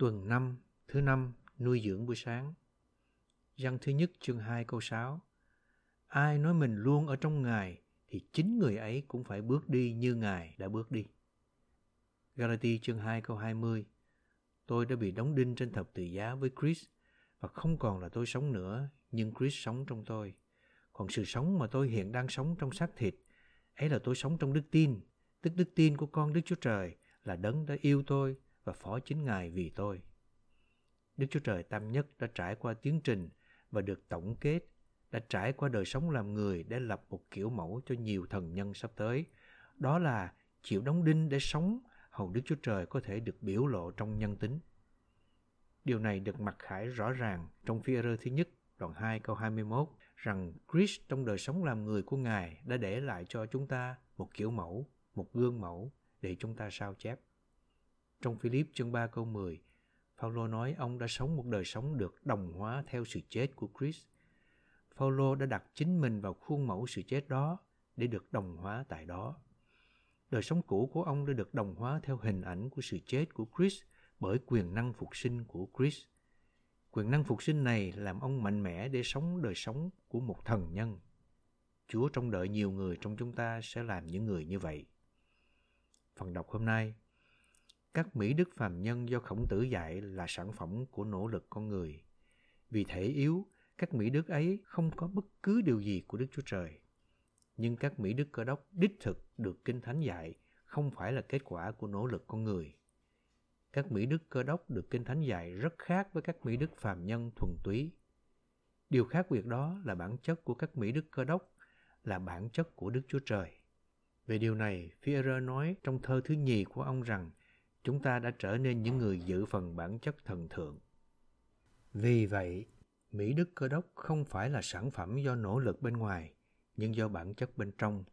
Tuần 5, thứ năm, nuôi dưỡng buổi sáng. Văn thứ nhất chương 2 câu 6. Ai nói mình luôn ở trong Ngài thì chính người ấy cũng phải bước đi như Ngài đã bước đi. Galati chương 2 câu 20. Tôi đã bị đóng đinh trên thập tự giá với Chris và không còn là tôi sống nữa, nhưng Chris sống trong tôi. Còn sự sống mà tôi hiện đang sống trong xác thịt, ấy là tôi sống trong đức tin, tức đức tin của con Đức Chúa Trời là đấng đã yêu tôi và phó chính Ngài vì tôi. Đức Chúa Trời Tam Nhất đã trải qua tiến trình và được tổng kết, đã trải qua đời sống làm người để lập một kiểu mẫu cho nhiều thần nhân sắp tới. Đó là chịu đóng đinh để sống hầu Đức Chúa Trời có thể được biểu lộ trong nhân tính. Điều này được mặc khải rõ ràng trong phi rơ thứ nhất đoạn 2 câu 21 rằng Christ trong đời sống làm người của Ngài đã để lại cho chúng ta một kiểu mẫu, một gương mẫu để chúng ta sao chép. Trong Philip chương 3 câu 10, Paulo nói ông đã sống một đời sống được đồng hóa theo sự chết của Christ. Paulo đã đặt chính mình vào khuôn mẫu sự chết đó để được đồng hóa tại đó. Đời sống cũ của ông đã được đồng hóa theo hình ảnh của sự chết của Christ bởi quyền năng phục sinh của Christ. Quyền năng phục sinh này làm ông mạnh mẽ để sống đời sống của một thần nhân. Chúa trông đợi nhiều người trong chúng ta sẽ làm những người như vậy. Phần đọc hôm nay các mỹ đức phàm nhân do khổng tử dạy là sản phẩm của nỗ lực con người. Vì thể yếu, các mỹ đức ấy không có bất cứ điều gì của Đức Chúa Trời. Nhưng các mỹ đức cơ đốc đích thực được Kinh Thánh dạy không phải là kết quả của nỗ lực con người. Các mỹ đức cơ đốc được Kinh Thánh dạy rất khác với các mỹ đức phàm nhân thuần túy. Điều khác biệt đó là bản chất của các mỹ đức cơ đốc là bản chất của Đức Chúa Trời. Về điều này, Führer nói trong thơ thứ nhì của ông rằng chúng ta đã trở nên những người giữ phần bản chất thần thượng. Vì vậy, Mỹ Đức Cơ đốc không phải là sản phẩm do nỗ lực bên ngoài, nhưng do bản chất bên trong,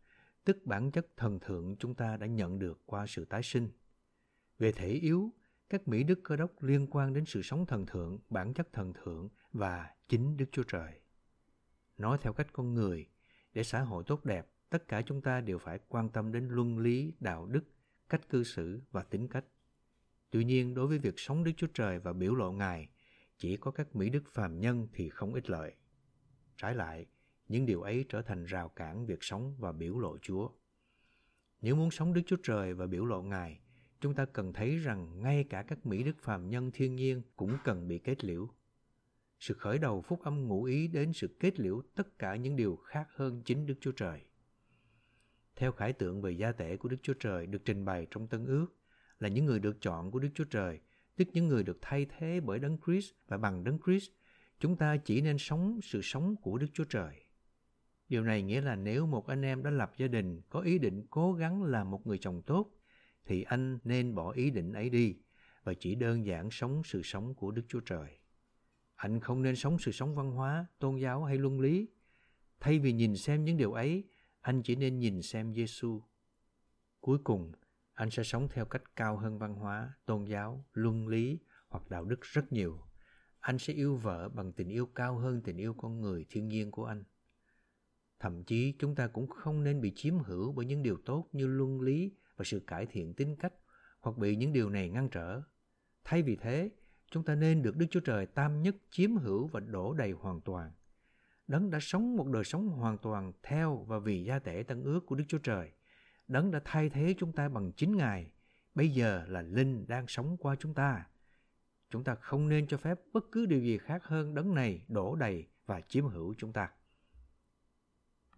tức bản chất thần thượng chúng ta đã nhận được qua sự tái sinh. Về thể yếu, các Mỹ Đức Cơ đốc liên quan đến sự sống thần thượng, bản chất thần thượng và chính Đức Chúa Trời. Nói theo cách con người, để xã hội tốt đẹp, tất cả chúng ta đều phải quan tâm đến luân lý, đạo đức, cách cư xử và tính cách. Tuy nhiên, đối với việc sống Đức Chúa Trời và biểu lộ Ngài, chỉ có các mỹ đức phàm nhân thì không ích lợi. Trái lại, những điều ấy trở thành rào cản việc sống và biểu lộ Chúa. Nếu muốn sống Đức Chúa Trời và biểu lộ Ngài, chúng ta cần thấy rằng ngay cả các mỹ đức phàm nhân thiên nhiên cũng cần bị kết liễu. Sự khởi đầu phúc âm ngụ ý đến sự kết liễu tất cả những điều khác hơn chính Đức Chúa Trời. Theo khải tượng về gia tể của Đức Chúa Trời được trình bày trong Tân Ước, là những người được chọn của Đức Chúa Trời, tức những người được thay thế bởi Đấng Christ và bằng Đấng Christ, chúng ta chỉ nên sống sự sống của Đức Chúa Trời. Điều này nghĩa là nếu một anh em đã lập gia đình có ý định cố gắng làm một người chồng tốt, thì anh nên bỏ ý định ấy đi và chỉ đơn giản sống sự sống của Đức Chúa Trời. Anh không nên sống sự sống văn hóa, tôn giáo hay luân lý. Thay vì nhìn xem những điều ấy, anh chỉ nên nhìn xem Giêsu. Cuối cùng, anh sẽ sống theo cách cao hơn văn hóa, tôn giáo, luân lý hoặc đạo đức rất nhiều. Anh sẽ yêu vợ bằng tình yêu cao hơn tình yêu con người thiên nhiên của anh. Thậm chí chúng ta cũng không nên bị chiếm hữu bởi những điều tốt như luân lý và sự cải thiện tính cách hoặc bị những điều này ngăn trở. Thay vì thế, chúng ta nên được Đức Chúa Trời tam nhất chiếm hữu và đổ đầy hoàn toàn. Đấng đã sống một đời sống hoàn toàn theo và vì gia tể tân ước của Đức Chúa Trời Đấng đã thay thế chúng ta bằng chính Ngài. Bây giờ là Linh đang sống qua chúng ta. Chúng ta không nên cho phép bất cứ điều gì khác hơn đấng này đổ đầy và chiếm hữu chúng ta.